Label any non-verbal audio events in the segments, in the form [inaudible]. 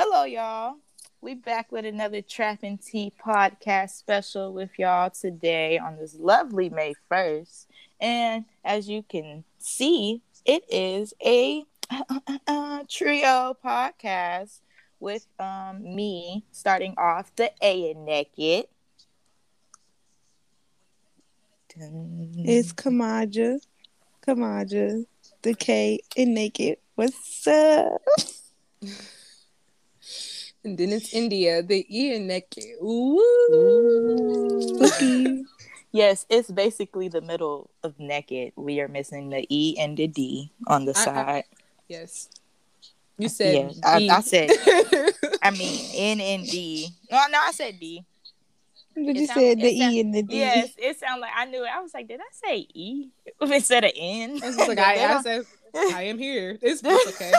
Hello, y'all. We back with another Trap and Tea podcast special with y'all today on this lovely May 1st. And as you can see, it is [laughs] a trio podcast with um, me starting off the A and Naked. It's Kamaja, Kamaja, the K and Naked. What's up? [laughs] And then it's India, the E and naked. Ooh. [laughs] Yes, it's basically the middle of naked. We are missing the E and the D on the I- I- side. Yes. You said Yeah, I- D. I said- [laughs] I mean, N and D. No, no, I said D. But It you sound- said the it sound- E and the D. Yes, it sounded like I knew it. I was like, did I say E [laughs] instead of N? It's like But I, I said, I am here. It's, it's okay.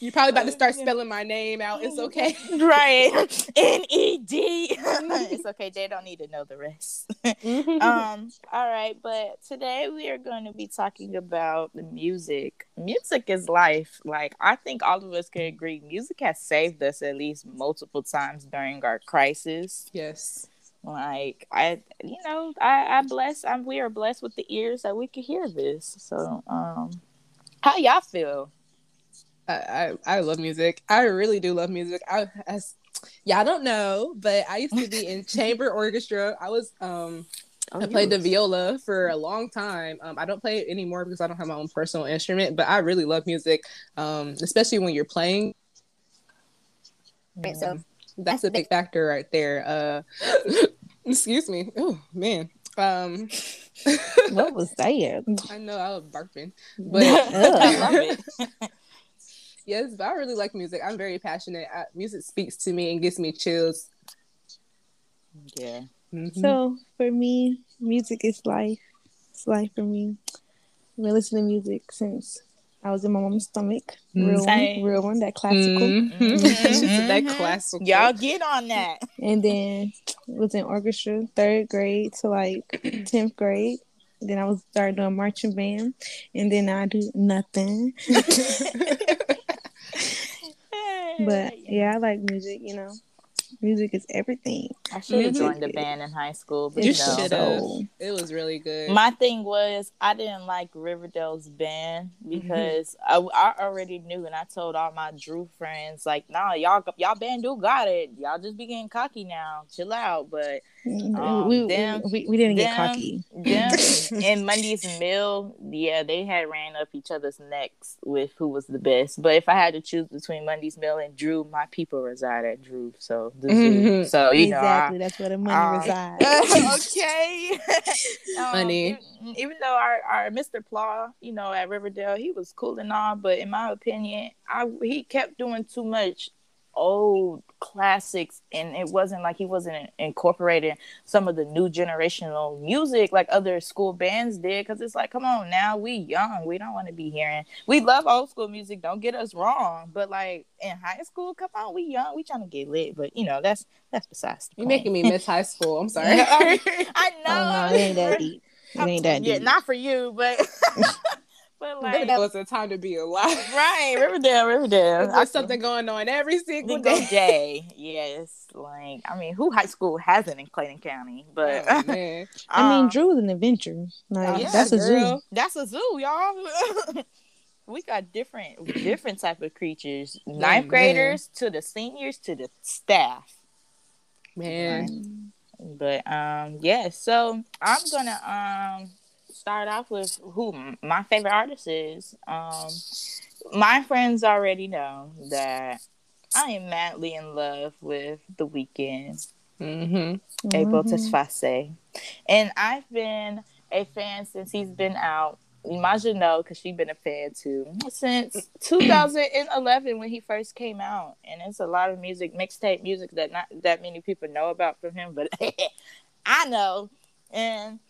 You're probably about to start spelling my name out. It's okay. right. [laughs] N E D. [laughs] It's okay. They don't need to know the rest. um. All right, but today we are going to be talking about the music. Music is life. Like I think all of us can agree, music has saved us at least multiple times during our crisis. yes. Like I, you know, I, I bless. I'm. We are blessed with the ears that we can hear this. So, um, how y'all feel? I, I, I love music. I really do love music. I, as, yeah, I don't know, but I used to be in [laughs] chamber orchestra. I was um I played the viola for a long time. Um, I don't play it anymore because I don't have my own personal instrument, but I really love music, um, especially when you're playing. Right, So that's a big factor right there. Uh, [laughs] excuse me. Oh man. Um, [laughs] What was that? I know I was barfing, but I love it. Yes, but I really like music. I'm very passionate. I, music speaks to me and gives me chills. Yeah. Mhm. So for me, music is life. It's life for me. I've been listening to music since I was in my mom's stomach. Real Same. one, real one, that classical. Mhm. Mhm. [laughs] She said that Mhm. classical. Y'all get on that. And then was in orchestra, third grade to like [clears throat] tenth grade. Then I was started doing marching band, and then I do nothing. [laughs] [laughs] But yeah, I like music. You know, music is everything. I should have joined the band in high school, but You you know. should have. So- It was really good. My thing was I didn't like Riverdale's band Mm-hmm. because I, I already knew, and I told all my Drew friends like, "Nah, y'all y'all band do got it. Y'all just be getting cocky now. Chill out." But Um, we, them- we, we didn't get cocky. them [laughs] and Mundy's Mill, yeah, they had ran up each other's necks with who was the best. But if I had to choose between Mundy's Mill and Drew, my people reside at Drew, so the zoo. Mhm. So you exactly, that's where the money um, resides. [laughs] [laughs] okay. [laughs] Um, Funny. even, even though our, our Mr. Plaw, you know, at Riverdale, he was cool and all, but in my opinion, I he kept doing too much old classics and it wasn't like he wasn't incorporating some of the new generational music like other school bands did because it's like come on now we young we don't want to be hearing we love old school music don't get us wrong but like in high school come on we young we trying to get lit but you know that's that's besides the You're point. making me miss high school. I'm [laughs] sorry. I know. oh no, it ain't that deep. It ain't that deep Yeah, deep. not for you, but [laughs] but like that was a time to be alive. right, [laughs] Riverdale, Riverdale. There's something going on every single Single day. day. [laughs] Yes, like I mean, who high school hasn't in Clayton County? But Oh, man. [laughs] I mean, um, Drew is an adventure. Like yeah, that's a zoo. that's a zoo, y'all. we got different different type of creatures. Ninth man. graders to the seniors to the staff. Man. But um yeah, so I'm gonna um start off with who my favorite artist is. Um my friends already know that I am madly in love with The Weeknd, Mm-hmm. Abel Mhm. Tesfaye. And I've been a fan since he's been out. Maja know because she's been a fan too since [clears throat] 2011 when he first came out, and it's a lot of music, mixtape music that not that many people know about from him, but [laughs] I know. And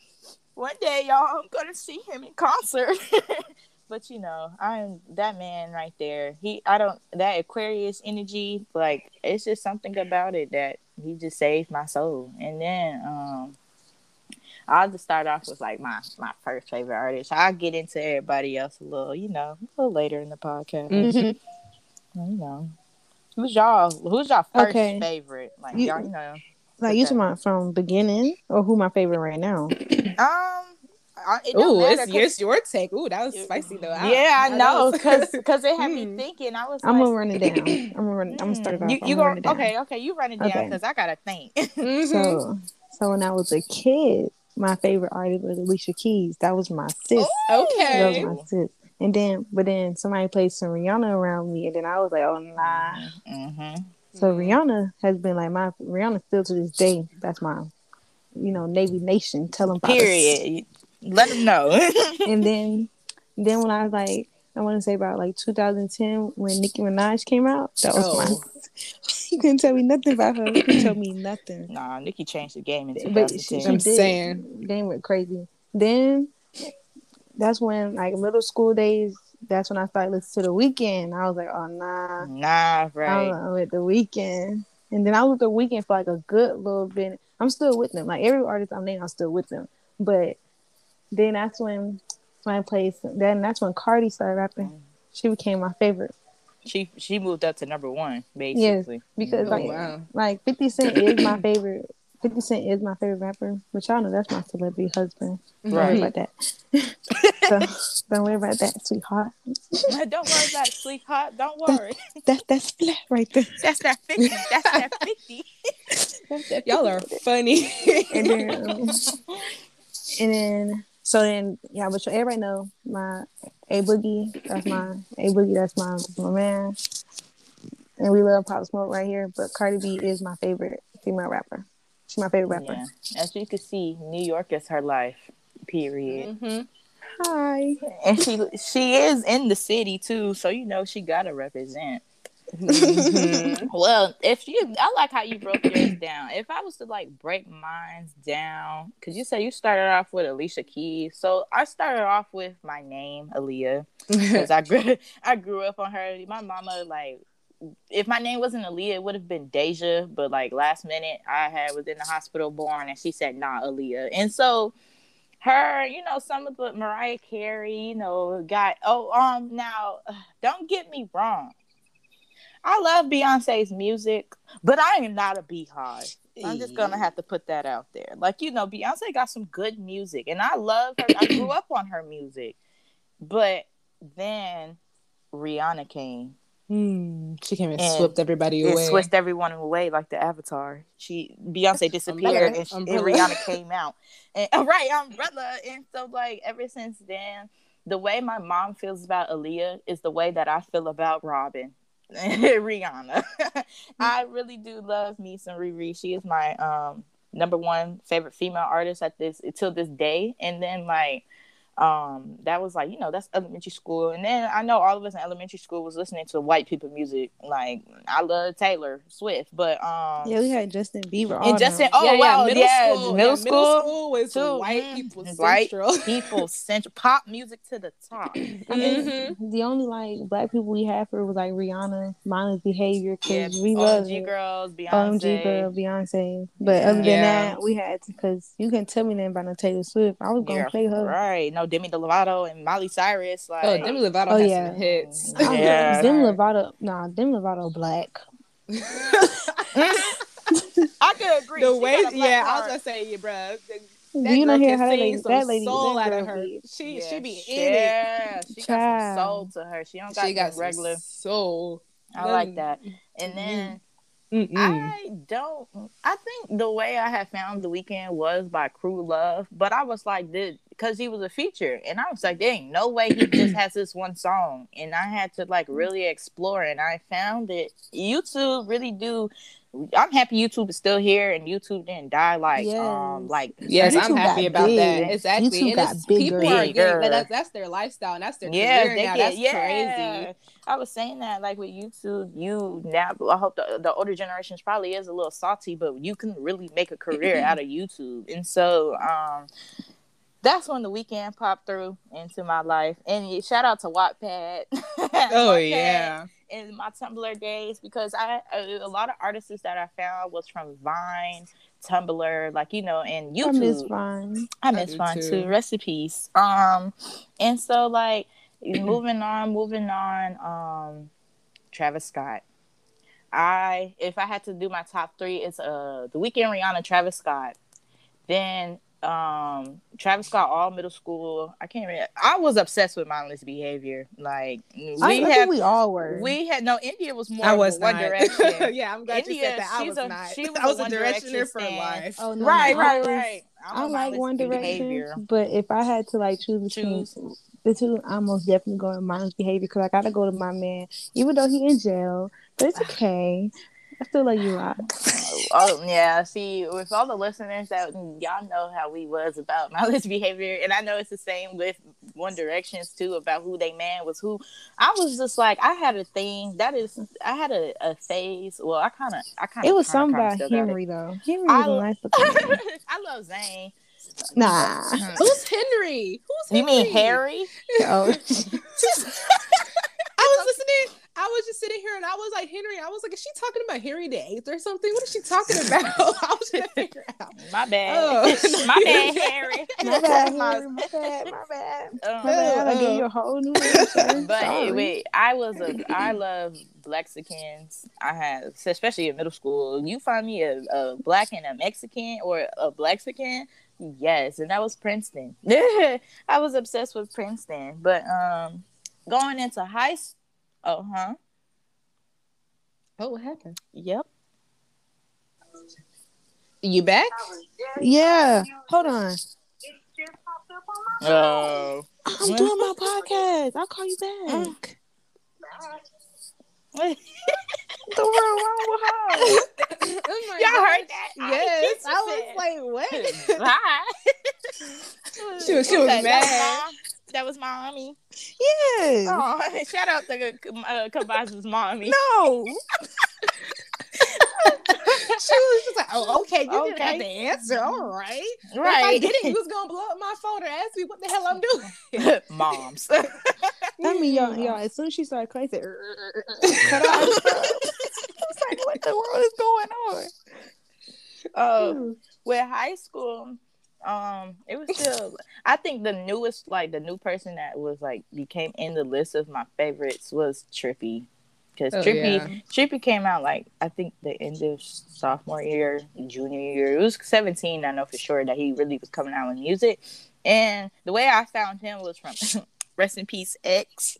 one day, y'all, I'm gonna see him in concert. [laughs] but you know, I'm that man right there. He, I don't that Aquarius energy, like it's just something about it that he just saved my soul. And then, um. I'll just start off with like my my first favorite artist. I'll get into everybody else a little, you know, a little later in the podcast. Mhm. You know, Who's y'all? Who's y'all first Okay. favorite? Like You- y'all, you know. Like you Okay. talking about from beginning or who my favorite right now? [clears throat] Um. I- It Ooh, matter it's, 'cause- it's your take. Ooh, that was spicy though. yeah, I know, [laughs] cause, cause it had Hmm. me thinking. I was. I'm like, gonna run it down. I'm gonna run. I'm gonna start it mm, off. You, I'm you gonna go it down. okay? Okay, you run it down Okay. because I gotta think. [laughs] So, so when I was a kid, my favorite artist was Alicia Keys. That was my sis. That okay. was my sis. And then, but then somebody played some Rihanna around me, and then I was like, oh nah. Mm-hmm. So Rihanna has been like my Rihanna still to this day. That's my, you know, Navy Nation. Tell them. Period. Let them know. [laughs] And then, then when I was like, I want to say about like 2010 when Nicki Minaj came out. That was Oh. [laughs] my. you couldn't tell me nothing about her. You couldn't tell me nothing. nah, Nicki changed the game in But 2010. she, she I'm did. saying. Game went crazy. Then that's when like middle school days. That's when I started listening to the Weeknd. I was like, oh nah, Nah, right. I'm with the Weeknd. And then I was with the Weeknd for like a good little bit. I'm still with them. Like every artist I'm naming, I'm still with them. But then that's when my place. Then that's when Cardi started rapping. Mm. She became my favorite She she moved up to number one Yes. basically. because Oh, like wow. like 50 Cent is my favorite. 50 Cent is my favorite rapper, but y'all know that's my celebrity husband. Don't worry about that. [laughs] so, don't worry about that, sweetheart. Don't worry about it, sweetheart. Don't worry. That that's flat right there. That's that fifty. That's that fifty. Y'all are funny. And then, um, and then, so then, yeah, but so everybody know my A Boogie. That's my A Boogie. That's my my man. And we love Pop Smoke right here. But Cardi B is my favorite female rapper. She's my favorite rapper. Yeah. As you can see, New York is her life. Period. Mhm. Hi. And she she is in the city too, so you know she gotta represent. Mhm. [laughs] Well, if you, I like how you broke yours down. If I was to like break mine down, because you said you started off with Alicia Keys, so I started off with my name, Aaliyah, because [laughs] I grew [laughs] I grew up on her. My mama like. If my name wasn't Aaliyah, it would have been Deja. But like last minute, I had was in the hospital born, and she said, "Nah, Aaliyah." And so, her, you know, some of the Mariah Carey, you know, got. Oh, um, now, [sighs] don't get me wrong. I love Beyonce's music, but I am not a BeyHive. I'm just gonna have to put that out there. Like you know, Beyonce got some good music, and I love her. I grew up on her music, but then Rihanna came. Hmm. She came and And swept everybody away. Swept everyone away like the Avatar. She Beyonce [laughs] disappeared and, and Rihanna came out. And [laughs] right, umbrella. And so like ever since then, the way my mom feels about Aaliyah is the way that I feel about Robyn. [laughs] Rihanna. I really do love me some Riri. She is my um number one favorite female artist at this till this day. And then like um that was like you know that's elementary school and then i know all of us in elementary school was listening to white people music like i love taylor swift but um Yeah, we had Justin Bieber. and them. justin oh yeah, yeah, wow middle yeah, school. middle yeah, school was too. white Mhm. people White central. [laughs] people central pop music to the top [clears throat] Mhm. The only like black people we had for was like Rihanna, Mindless Behavior, yeah because we love OMG it. girls beyonce OMG girl, Beyonce. But other than Yeah. that, we had because you can tell me nothing about no Taylor Swift. I was gonna Yeah, play her. right no demi lovato and miley cyrus like Oh, Demi Lovato Oh, has yeah. some hits. [laughs] I- Yeah. Demi Lovato, nah, Demi Lovato black. [laughs] i could agree the She way, got a black yeah, I was gonna say, yeah, bro. Do That you girl not hear can how that sing lady, some that lady, soul that out of her. did. She Yeah, she be in it. yeah, she got some soul to her. She don't got She got regular. some soul. I like that. And then Mm-mm. I don't. I think the way I had found the Weeknd was by Crew Love, but I was like, did because he was a feature, and I was like, dang, no way he just [clears throat] has this one song, and I had to like really explore, and I found it. YouTube really do. I'm happy YouTube is still here, and YouTube didn't die like um like Yes, I'm happy about big. that. Exactly. YouTube and got it's, bigger. people are getting Bigger. that, that's, that's their lifestyle and that's their yeah, career they now. get, That's yeah. crazy. I was saying that like with YouTube, you now I hope the, the older generations probably is a little salty, but you can really make a career out of [clears throat] YouTube. And so um that's when the Weeknd popped through into my life. And shout out to Wattpad. [laughs] Oh Wattpad yeah. In my Tumblr days, because I a, a lot of artists that I found was from Vine, Tumblr, like you know, and YouTube. I miss YouTube. Vine. I I miss do Vine too. too. Recipes. Um, and so like [clears throat] moving on, moving on. Um, Travis Scott. I if I had to do my top three, it's uh the Weeknd, Rihanna, Travis Scott. Then um Travis Scott all middle school. I can't remember. I was obsessed with mindless behavior. Like we I, I had think we all were. we had no India was more I of a was One. Direction. [laughs] yeah, I'm glad you said that. I she's was a- not. she [laughs] was I was a a directioner Direction for life. oh, no, right, no, right, I was- right. I'm I a like mindless One Direction, behavior. but if I had to like choose between Choose. the two, I'm most definitely going to mindless behavior because I gotta go to my man, even though he in jail. But it's [sighs] okay. I still love you, Roc. Oh, oh yeah, see, with all the listeners that y'all know how we was about [laughs] mindless behavior, and I know it's the same with One Directions too about who they man was who. I was just like, I had a thing that is, I had a, a phase. Well, I kind of, I kind of. It was something about Henry though. Henry I- was a nice looking. [laughs] I love Zayn. Nah. [laughs] Who's Henry? Who's Henry? You mean Harry? Oh, I was listening. I was just sitting here and I was like, Henry. I was like, is she talking about Henry the Eighth or something? What is she talking about? [laughs] I was trying to [laughs] figure out. My bad. Oh. [laughs] My bad, Harry. my bad, Henry. My bad. My bad. Um, My bad. I gave you a whole new name. But Sorry. wait, I was a I love Lexicans. I had especially in middle school. You find me a, a black and a Mexican or a Blexican, yes, and that was Princeton. I was obsessed with Princeton. But um, going into high, s- oh huh, Oh, what happened? yep. You back? Yeah. Hold on. Oh, I'm doing my podcast. I'll call you back. [laughs] Y'all the world wrong with her? oh my heard that? Yes. I, I was like, what? [laughs] Hi. [laughs] She was- she was That- mad. That was, mom. mommy. Yes. Oh, [laughs] shout out to uh, Kabaz's mommy. No. [laughs] she was just like, oh, okay, you didn't have the answer. All right. If I Right. didn't, you [laughs] was gonna blow up my phone and ask me what the hell I'm doing. Moms. I mean, y'all, y'all. As soon as she started crying, I said, "Er, er, er, er, "Cut out." Like, what the world is going on? Oh, with high school, um, it was [laughs] still. I think the newest, like the new person that was like became in the list of my favorites was Trippie, because Oh, Trippie, yeah. Trippie came out like I think the end of sophomore year, junior year. It was seventeen. I know for sure that he really was coming out with music, and the way I found him was from [laughs] Rest in Peace X,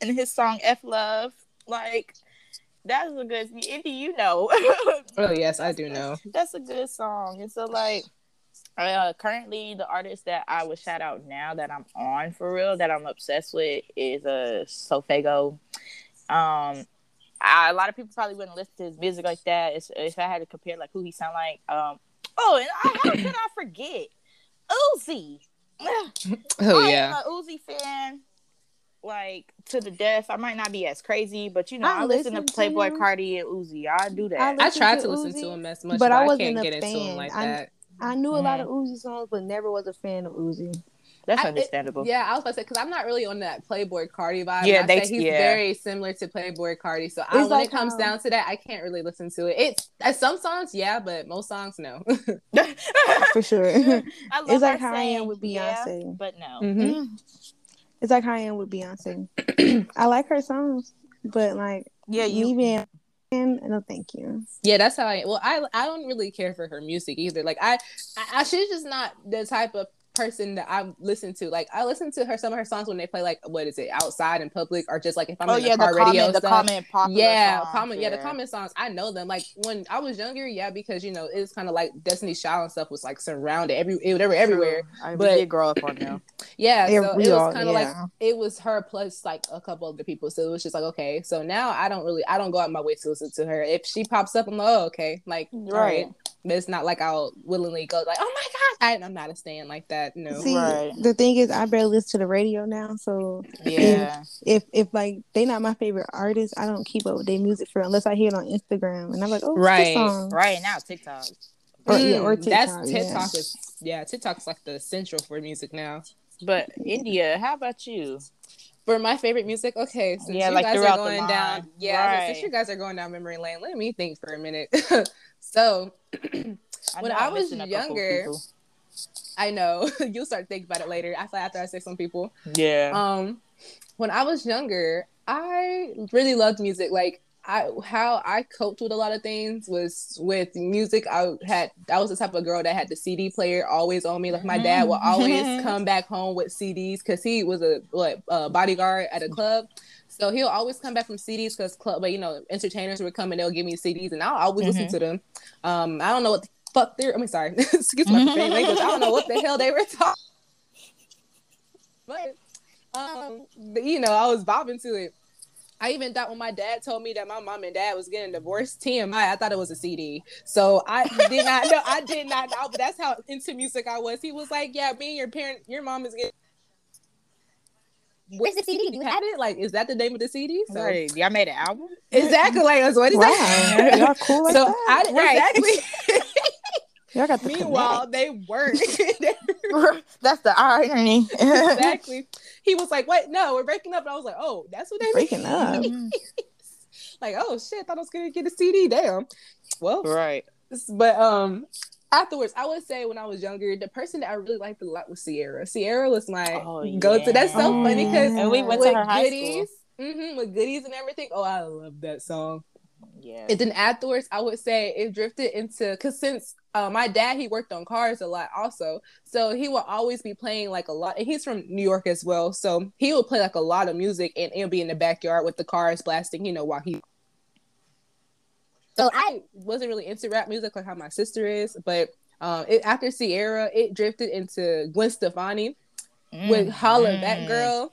and his song F Love, like. that's a good, Indy. You know, Oh yes, I do know. [laughs] that's a good song. And so like uh currently the artist that I would shout out now that I'm on for real that I'm obsessed with is uh SoFaygo. Um I, a lot of people probably wouldn't listen to his music like that if, if I had to compare like who he sound like. Um oh and I, how could I forget Uzi? [laughs] Oh I yeah. am a Uzi fan. Like to the death, I might not be as crazy, but you know, I I, listen to listen to Playboi him. Carti and Uzi. I do that. I I tried to to listen to him as much, but but, I I, wasn't can't a get into fan. him like I- that. I knew a lot of Uzi songs, but never was a fan of Uzi. That's I- it- understandable. Yeah, I was about to say because I'm not really on that Playboi Carti vibe. Yeah, and I they- say he's yeah. very similar to Playboi Carti. So I, when like it comes how- down to that, I can't really listen to it. It's uh, some songs, yeah, but most songs, no. [laughs] For sure. [laughs] [laughs] I love It's like her how I am saying, with yeah, Beyonce. but no. Mhm. it's like how I am with Beyonce. [clears throat] I like her songs, but like Yeah, me you. being a fan, no, thank you. yeah, that's how I. Well, I I don't really care for her music either. Like I, I, I she's just not the type of person that I listen to. Like I listen to her some of her songs when they play like what is it outside in public or just like if I'm Oh in yeah, the car the radio comment, the comment, popular yeah, songs, comment. Yeah. the comment songs. I know them. Like when I was younger, yeah, because you know it's kind of like Destiny's Child and stuff was like surrounded every. It, they were everywhere. I but- did grow up on them. Yeah, Yeah, so it was kind of like it was her plus like a couple other people. So it was just like okay. So now I don't really I don't go out my way to listen to her. If she pops up, I'm like oh okay, like right. Right. But it's not like I'll willingly go like oh my god, I, I'm not a stand like that. No. See, Right. the thing is, I barely listen to the radio now, so Yeah, if if like they not my favorite artist, I don't keep up with their music for unless I hear it on Instagram, and I'm like, oh, Right. this song? right now TikTok. Or, yeah, or Mm, TikTok. That's yeah. TikTok is yeah TikTok's like the central for music now. But India, how about you? For my favorite music, okay, since Yeah, you like guys throughout are the going down, yeah, Right. since you guys are going down memory lane, let me think for a minute. [laughs] so When I was missing a couple younger. I know [laughs] you'll start thinking about it later. I after I say some people. yeah, Um, when I was younger, I really loved music. Like I how I coped with a lot of things was with music. I had I was the type of girl that had the CD player always on me. Like my dad would always [laughs] come back home with CDs because he was a like a bodyguard at a club. So he'll always come back from CDs because club, but you know, entertainers would come and they'll give me CDs, and I'll always mm-hmm. listen to them. Um, I don't know what the fuck they're. I mean, sorry, [laughs] excuse my language. I don't know what the hell they were talking. [laughs] But um, but, you know, I was bobbing to it. I even thought when my dad told me that my mom and dad was getting divorced, TMI, I thought it was a CD. So I did not know. I did not know, but that's how into music I was. He was like, "Yeah, being your parent, your mom is getting." Where's the CD? Do you have it? Like, is that the name of the CD? So, right. y'all made an album. Exactly. Like, that's what is wow. that? Y'all cool like so that? I, right. exactly. [laughs] Y'all got the Meanwhile, connect. they weren't. [laughs] that's the irony. exactly. He was like, "Wait, no, we're breaking up." And I was like, "Oh, that's what they breaking up." [laughs] like, oh shit, thought I was gonna get a CD. Damn. Well, right. But um, afterwards, I would say when I was younger, the person that I really liked a lot was Ciara. Ciara was my oh, go-to. That's so funny because and we went to her high goodies, school. Mm-hmm, with goodies and everything. Oh, I love that song. Yeah. And then afterwards, I would say it drifted into because since uh, my dad he worked on cars a lot also, so he will always be playing like a lot. And he's from New York as well, so he would play like a lot of music, and it'll be in the backyard with the cars blasting, you know, while he. So I wasn't really into rap music like how my sister is, but um, it, after Ciara, it drifted into Gwen Stefani mm. with "Holla mm. Back Girl."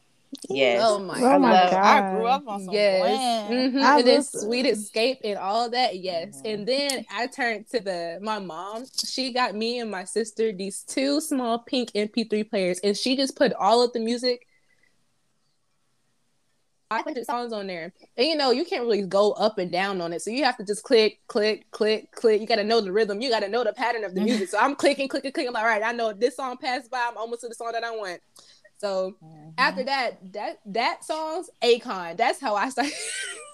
Yes. Oh my, oh my god. I grew up on some yes. Mm-hmm. and then Sweet Escape and all that. Yes. Mm-hmm. And then I turned to the my mom. She got me and my sister these two small pink MP3 players, and she just put all of the music. 500 songs on there. And you know, you can't really go up and down on it. So you have to just click, click, click, click. You got to know the rhythm. You got to know the pattern of the music. so I'm clicking, clicking, clicking. I'm like, all right, I know this song passed by. I'm almost to the song that I want. So mm-hmm. after that, that that song's Akon. That's how I started. [laughs]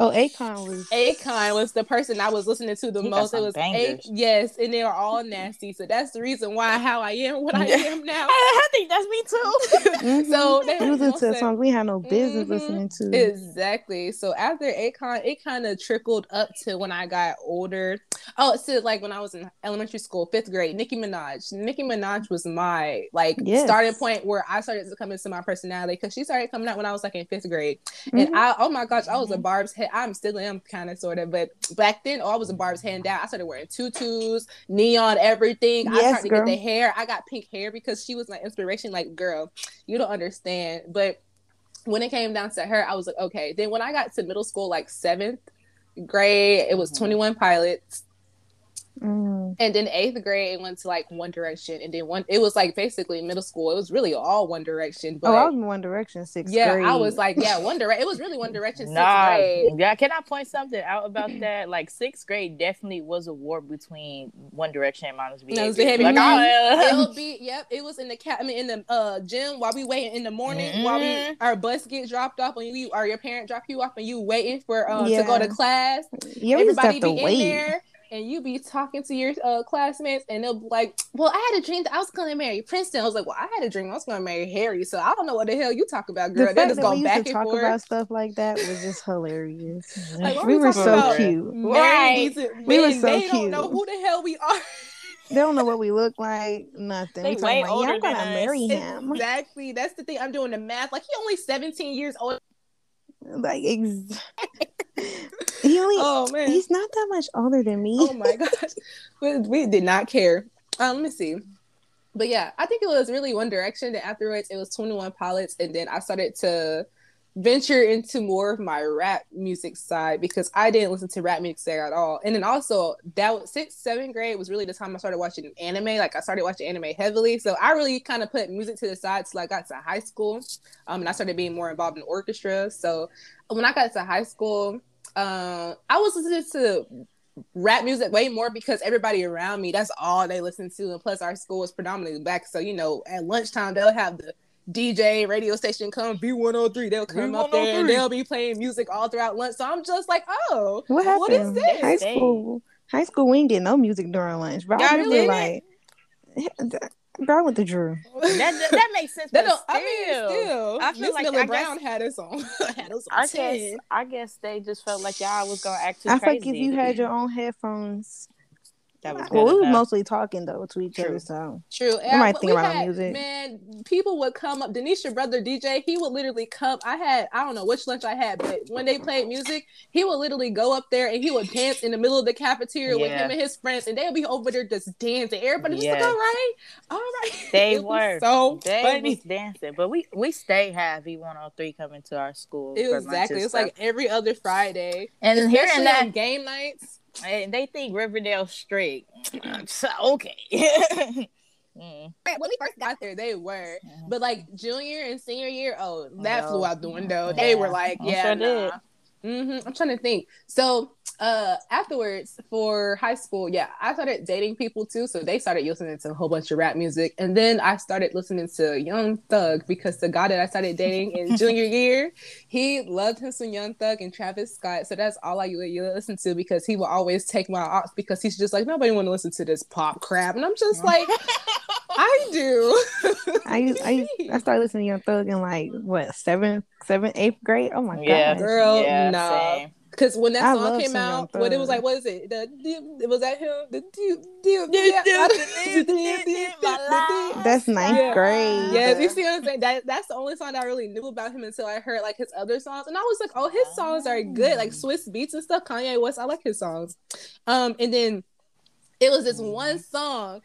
Oh, Akon was Akon was the person I was listening to the he most. It was A- yes, and they were all nasty. So that's the reason why how I am what I am now. [laughs] I think that's me too. [laughs] mm-hmm. So they we listen to songs we had no business mm-hmm. listening to. Exactly. So after Akon, it kind of trickled up to when I got older. Oh, so like when I was in elementary school, fifth grade, Nicki Minaj. Nicki Minaj was my like yes. starting point where I started to come into my personality because she started coming out when I was like in fifth grade, mm-hmm. and I oh my gosh, I was a mm-hmm. Barb's head I'm still am kind of sort of, but back then, oh, I was a Barb's hand down. I started wearing tutus, neon, everything. Yes, I started girl. to get the hair. I got pink hair because she was my inspiration. Like, girl, you don't understand. But when it came down to her, I was like, okay. Then when I got to middle school, like seventh grade, it was mm-hmm. 21 Pilots. Mm. And then eighth grade, it went to like One Direction, and then one. It was like basically middle school. It was really all One Direction. But, oh, I was in One Direction sixth yeah, grade. I was like, yeah, One Direction. It was really One Direction sixth nah, grade. Yeah, can I point something out about that? Like sixth grade definitely was a war between One Direction and Modest Behavior. behavior. Like, oh, it'll [laughs] be yep. It was in the cat. I mean, in the uh, gym while we waiting in the morning mm-hmm. while we mm-hmm. our bus gets dropped off and you or your parent drop you off and you waiting for um yeah. to go to class. Yeah, Everybody be in wait. there and you be talking to your uh, classmates, and they'll be like, "Well, I had a dream that I was going to marry Princeton." I was like, "Well, I had a dream I was going to marry Harry." So I don't know what the hell you talk about, girl. They just go back and talk forth. about stuff like that was just hilarious. [laughs] like, we, we were so cute, right? we were so they cute. They don't know who the hell we are. they don't know what we look like. Nothing. They way older yeah, I'm gonna marry him. Exactly. That's the thing. I'm doing the math. Like he only 17 years old. Like exactly. He only. [laughs] Oh man, he's not that much older than me. Oh my gosh, [laughs] we, we did not care. Um, let me see. But yeah, I think it was really One Direction. Then afterwards, it was Twenty One Pilots, and then I started to venture into more of my rap music side because I didn't listen to rap music at all. And then also that was sixth, seventh grade was really the time I started watching anime. Like I started watching anime heavily. So I really kind of put music to the side till I got to high school. Um, and I started being more involved in orchestra. So when I got to high school, um, I was listening to rap music way more because everybody around me, that's all they listen to. And plus, our school is predominantly black. So, you know, at lunchtime, they'll have the DJ radio station come V103. They'll come up oh there and they'll be playing music all throughout lunch. So I'm just like, oh, what, happened? what is this? High school, high school, we didn't get no music during lunch. But I remember like, Girl, I went to Drew. that that makes sense. [laughs] That don't, still, I mean, still, I feel Miss like- Miller I guess- Brown had us on. [laughs] had us on I guess I guess they just felt like y'all was gonna act too I feel crazy. like if you had your own headphones, that was good well, we were mostly talking though to each True. other. So True. I might think about had- music. Man, people would come up. Denisha brother DJ, he would literally come. I had I don't know which lunch I had, but when they played music, he would literally go up there and he would dance in the middle of the cafeteria with him and his friends, and they would be over there just dancing. Everybody just like, all right, all right. [laughs] They were. so They funny. was dancing, but we we stay have V103 coming to our school. It was exactly. and It's like every other Friday, and especially hearing that game nights. And they think Riverdale straight. [laughs] So, okay. [laughs] Mm. When we first got there, they were, but like junior and senior year, oh, that No. flew out the window. They were like, yeah, sure nah. Did. hmm I'm trying to think. So, uh, afterwards for high school, yeah, I started dating people too. So they started listening to a whole bunch of rap music, and then I started listening to Young Thug because the guy that I started dating in [laughs] junior year, he loved him some Young Thug and Travis Scott. So that's all I you listen to because he will always take my ops because he's just like nobody want to listen to this pop crap, and I'm just [laughs] like, I do. I used, I I [laughs] started listening to Young Thug in like what seventh, seventh, eighth grade. Oh my Yeah, god, Girl, yeah, nah. same. Because when that I song came out, what it was like, what is it? The it was that him? The my life. that's ninth Yeah. grade. Yes, you see what I'm saying? That that's the only song that I really knew about him until I heard like his other songs, and I was like, oh, his songs are good, like Swiss beats and stuff. Kanye West, I like his songs. Um, and then it was this oh, one song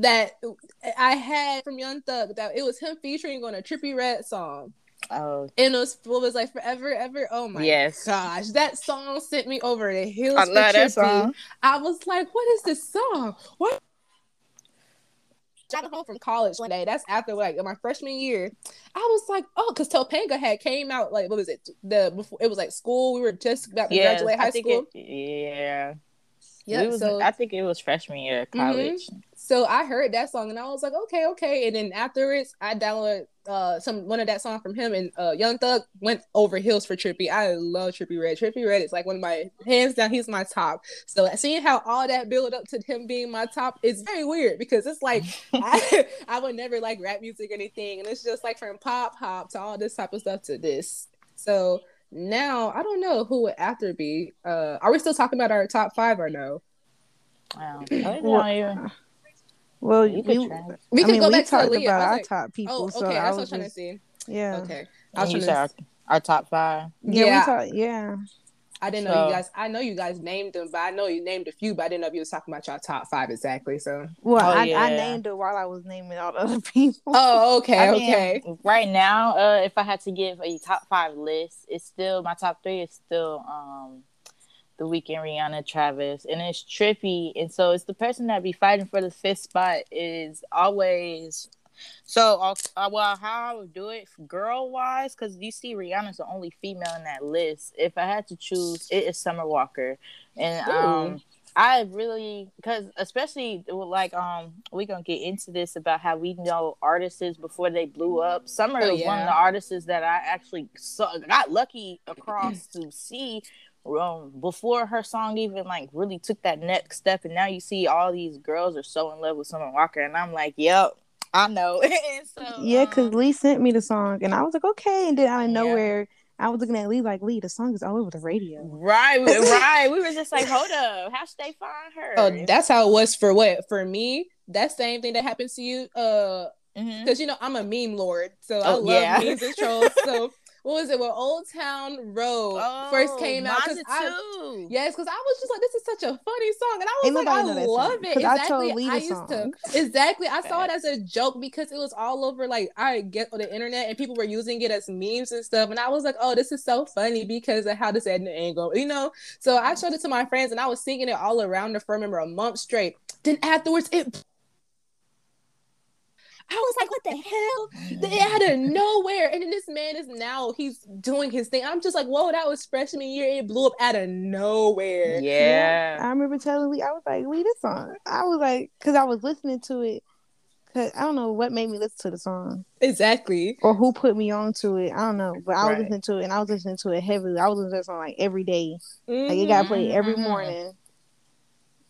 that I had from Young Thug that it was him featuring on a Trippie Redd song. Oh, And it was, what was like forever, ever. Oh my Yes. gosh, that song sent me over the hills. I love that song. I was like, what is this song? What? Driving home from college one day. That's after like my freshman year. I was like, oh, because Topanga had came out like what was it? The before it was like school. We were just about to Yeah, graduate high I think school. It, yeah. Yeah. So I think it was freshman year of Mhm. college. so I heard that song and I was like, okay, okay. And then afterwards, I downloaded uh some one of that song from him and uh Young Thug went over hills for Trippie. I love Trippie Redd. Trippie Redd is like one of my hands down. He's my top. So seeing how all that build up to him being my top is very weird because it's like [laughs] I, [laughs] I would never like rap music or anything, and it's just like from pop hop to all this type of stuff to this. So now I don't know who would after be. Uh, are we still talking about our top five or no? Wow. [clears throat] I Well, you- Well, you we, could I. We can mean, go we back to talked Aaliyah. about I our like, top people. oh, okay, so that's I what I was was trying just, to see. yeah, Okay, I was And you trying said to. our, our top five. yeah, Yeah. we talked, yeah. I didn't know you guys. I know you guys named them, but I know you named a few, but I didn't know if you was talking about your top five exactly. So. Well, Oh, I, I named it while I was naming all the other [laughs] people. Oh, okay, I mean, okay. Right now, uh, if I had to give a top five list, it's still my top three is still um the Weeknd Rihanna Travis and it's Trippie and so it's the person that be fighting for the fifth spot is always so uh, uh, well how I would do it girl wise because you see Rihanna's the only female in that list. If I had to choose it is Summer Walker. And um I really because especially like um we gonna get into this about how we know artists before they blew up. Summer Oh, is one of the artists that I actually saw, got lucky across to see um, before her song even like really took that next step, and now you see all these girls are so in love with Summer Walker, and I'm like, yep, I know. [laughs] and so, yeah, because um, Lee sent me the song, and I was like, okay. And then out of Yeah. nowhere, I was looking at Lee like, Lee, the song is all over the radio. right, right, we were just like, hold [laughs] up, how should they find her? Oh, that's how it was for what for me. That same thing that happens to you. Uh, because you know I'm a meme lord, so I Oh, love yeah. memes and trolls. So [laughs] what was it? When Old Town Road first oh, came out, mine because I too. yes, because I was just like, this is such a funny song, and I was Ain't like, I love song, it. 'cause I Exactly. told Lee the used song. to [laughs] exactly. I saw it as a joke because it was all over. Like I get on the internet, and people were using it as memes and stuff, and I was like, oh, this is so funny because of how this ended ain't go, you know. So I showed it to my friends, and I was singing it all around the firm for a month straight. Then afterwards, it. I was like, what the hell? They [laughs] out of nowhere. And then this man is now he's doing his thing. I'm just like, whoa, that was freshman year. It blew up out of nowhere. Yeah. I remember telling Lee, I was like, Lee, this song. I was like, because I was listening to it. Cause I don't know what made me listen to the song Exactly. or who put me on to it. I don't know, but I was Right. listening to it and I was listening to it heavily. I was listening to that song like every day. Like it got played every Mhm. morning.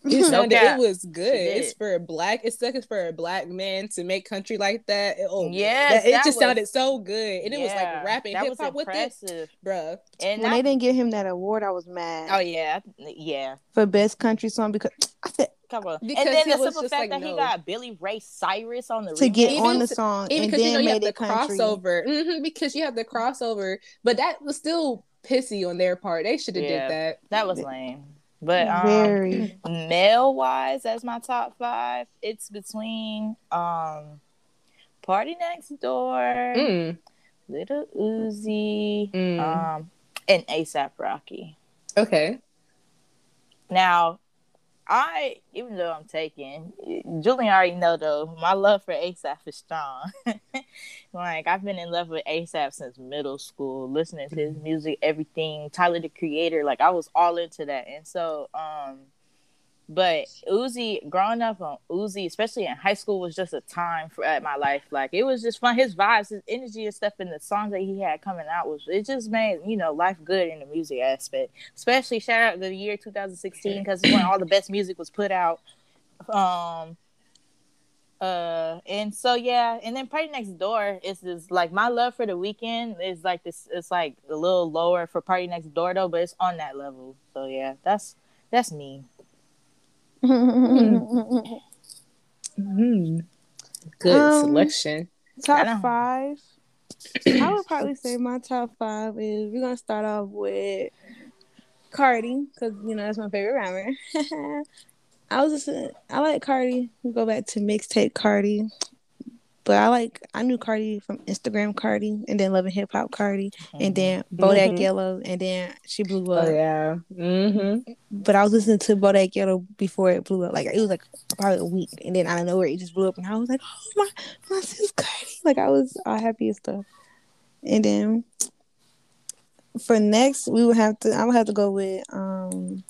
It sounded cap. it was good. It's for a black. It's like it's for a black man to make country like that. It- Oh yeah, it that just was- sounded so good, and it was like rapping that hip was hop with it, impressive. bruh. And when I- they didn't give him that award, I was mad oh yeah, yeah. for best country song because I said Come on. Because and then he the was simple just fact like, that he got Billy Ray Cyrus on the to get. Even on the song Even and because you know you have made the it country. crossover, hmm because you have the crossover, but that was still pissy on their part. They should have Yeah. did that. That was lame. But um, Very. male wise, as my top five, it's between um Party Next Door, Mm. Little Uzi, Mm. um, and ASAP Rocky. Okay. Now, I even though I'm taking Julian already know though my love for ASAP is strong. [laughs] like I've been in love with ASAP since middle school, listening to his music, everything. Tyler the Creator, like I was all into that, and so um. But Uzi, growing up on Uzi, especially in high school, was just a time for at my life. Like it was just fun. His vibes, his energy, and stuff, and the songs that he had coming out was it just made you know life good in the music aspect. Especially shout out the year 2016 because when all the best music was put out. Um, uh, and so yeah, and then Party Next Door is this like my love for the Weeknd is like this. It's like a little lower for Party Next Door though, but it's on that level. So yeah, that's that's me. Mm. Good Um, selection. Top five. I would probably say my top five is we're gonna start off with Cardi because you know that's my favorite rapper. [laughs] I was just I like Cardi. We go back to mixtape Cardi, but I like I knew Cardi from Instagram Cardi, and then Love and Hip Hop Cardi, and then Bodak Mhm. Yellow, and then she blew up. Oh yeah. Mm-hmm. But I was listening to Bodak Yellow before it blew up. Like it was like probably a week, and then out of nowhere it just blew up, and I was like, "Oh my, my sis Cardi!" Like I was all happy and stuff. And then for next, we would have to. I would have to go with um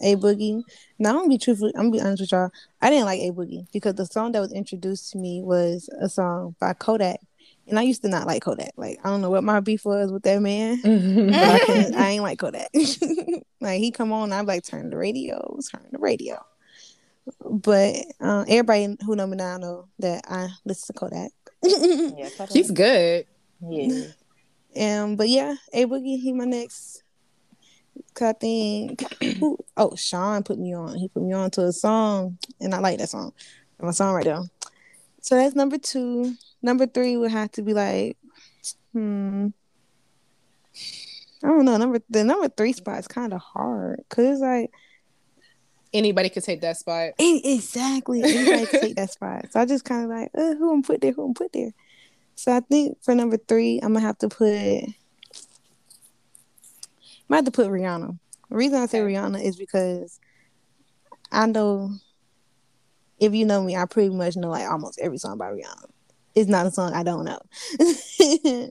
a boogie. Now I'm gonna be truthful. I'm gonna be honest with y'all. I didn't like a boogie because the song that was introduced to me was a song by Kodak, and I used to not like Kodak. Like I don't know what my beef was with that man. [laughs] But I, [laughs] I ain't like Kodak. [laughs] like he come on, I'm like turn the radio, turn the radio. But um, everybody who know me now know that I listen to Kodak. Yeah, He's good. yeah. um, but yeah, A Boogie, he my next. Cause I think [clears throat] who, oh Sean put me on. He put me on to a song, and I like that song. My song right there. So that's number two. Number three would have to be like, hmm. I don't know. Number the number three spot is kind of hard because it's like Anybody could take that spot. Exactly. Anybody can take that spot. So I just kind of like, uh, who I'm put there, who I'm put there. So I think for number three, I'm gonna have to put. Might have to put Rihanna. The reason I say Okay. Rihanna is because I know. If you know me, I pretty much know like almost every song by Rihanna. It's not a song I don't know. [laughs]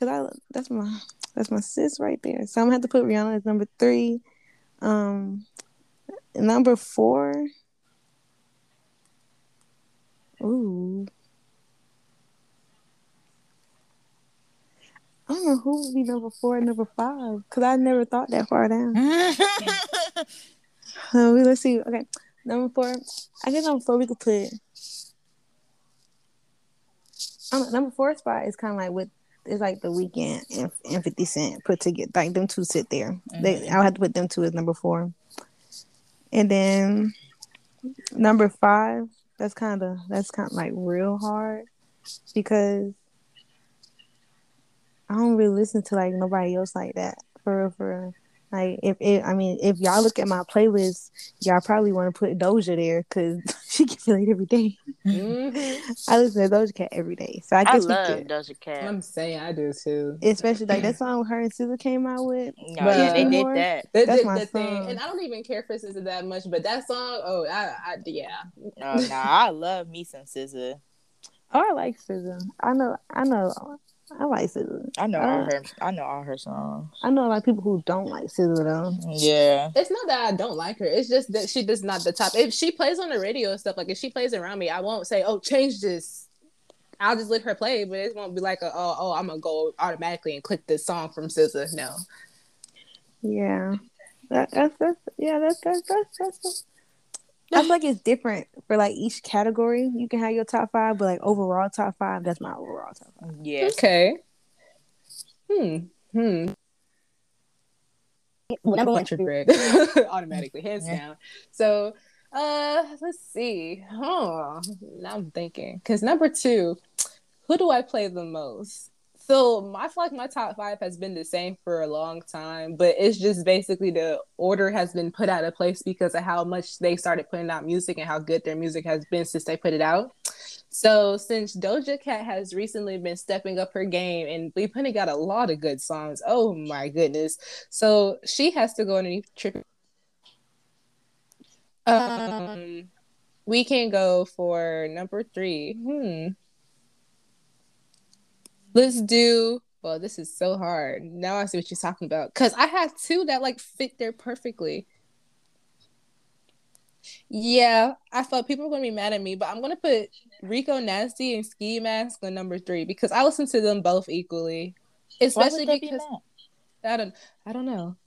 Cause I that's my that's my sis right there. So I'm gonna have to put Rihanna as number three. Um, number four. Ooh. I don't know who would be number four and number five because I never thought that far down. [laughs] Uh, let's see. Okay, number four. I guess number four we could put. I number four spot is kind of like with it's like the Weeknd and, and Fifty Cent put together. Like them two sit there. They I'll have to put them two as number four. And then number five. That's kind of that's kind of like real hard because I don't really listen to like nobody else like that for real, for real. Like if it, I mean, if y'all look at my playlist, y'all probably want to put Doja there because [laughs] she gets played every day. Mm-hmm. [laughs] I listen to Doja Cat every day, so I I guess we love could. Doja Cat. I'm saying I do too. Especially like that [clears throat] song her and SZA came out with. No, yeah, they did that. The, That's the- my the thing, and I don't even care for SZA that much, but that song, oh, I, I yeah, Oh, no, I love me some SZA. Oh, I like SZA. I know, I know, I like SZA. I know all Uh, her. I know all her songs. I know a lot of people who don't like SZA though. Yeah. it's not that I don't like her. It's just that she does not the top. If she plays on the radio and stuff, like if she plays around me, I won't say, "Oh, change this." I'll just let her play, but it won't be like, a, "Oh, oh, I'm gonna go automatically and click this song from SZA." No, Yeah, that, that's that's yeah, that's that's that's that's I feel like it's different for like each category. You can have your top five, but like overall top five, that's my overall top five. Yeah. Okay. Hmm. Hmm. Number one, Trippie Redd. [laughs] Automatically, hands down. So uh let's see. Oh, now I'm thinking. Cause number two, who do I play the most? So my, like my top five has been the same for a long time, but it's just basically the order has been put out of place because of how much they started putting out music and how good their music has been since they put it out. So since Doja Cat has recently been stepping up her game and we putting out a lot of good songs, oh my goodness! So she has to go underneath Trippie. Um, we can go for number three. Hmm. Let's do. Well, this is so hard. Now I see what you're talking about. Cause I have two that like fit there perfectly. Yeah, I thought people were gonna be mad at me, but I'm gonna put Rico Nasty and Ski Mask on number three because I listen to them both equally. Especially because be I don't I don't know. [laughs] [laughs]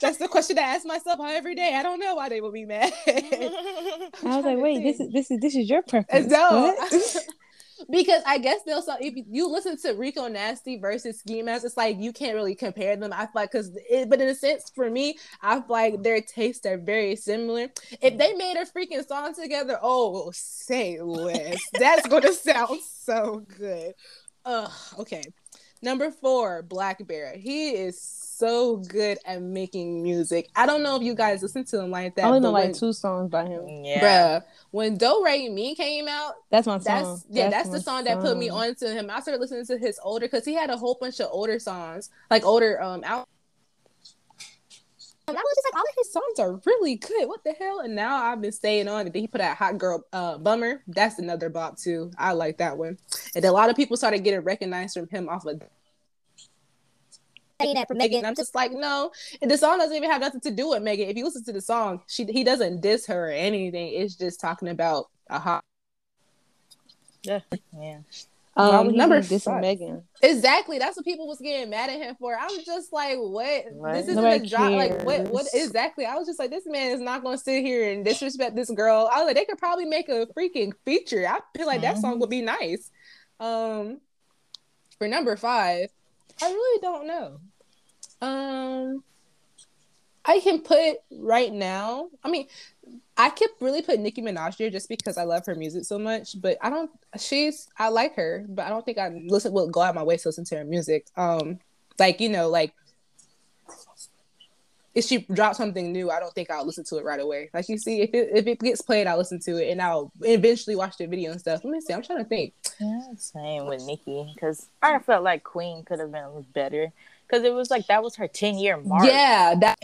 That's the question I ask myself every day. I don't know why they would be mad. [laughs] I was like, wait, this is this is this is your preference. No because I guess they'll so if you listen to Rico Nasty versus Ski Mask, it's like you can't really compare them. I feel like because but in a sense for me, I feel like their tastes are very similar. If they made a freaking song together, oh say less. That's gonna [laughs] sound so good. Ugh, okay. Number four, blackbear. He is so good at making music. I don't know if you guys listen to him like that. I only know like two songs by him. Yeah. Bruh, when Do Re Mi came out, that's my song. That's, yeah, that's, that's the song, song, that put me on to him. I started listening to his older because he had a whole bunch of older songs, like older um out. And I was just like, all of his songs are really good. What the hell? And now I've been staying on it. Then he put out Hot Girl uh, Bummer. That's another bop too. I like that one. And a lot of people started getting recognized from him off of that for Megan. I'm just like, no, and the song doesn't even have nothing to do with Megan. If you listen to the song, she he doesn't diss her or anything. It's just talking about a hot. Yeah, yeah. Um, number this Megan. Exactly. That's what people was getting mad at him for. I was just like, what? what? This isn't a job. Like, what? What? Exactly. I was just like, this man is not going to sit here and disrespect this girl. I was like, they could probably make a freaking feature. I feel like that mm-hmm. song would be nice. Um, for number five, I really don't know. Um, I can put right now. I mean, I could really put Nicki Minaj here just because I love her music so much. But I don't. She's. I like her, but I don't think I listen. Will go out my way to listen to her music. Um, like you know, like if she drops something new, I don't think I'll listen to it right away. Like you see, if it if it gets played, I'll listen to it and I'll eventually watch the video and stuff. Let me see. I'm trying to think. Yeah, same with Nicki because I felt like Queen could have been better because it was like that was her 10 year mark. Yeah, that.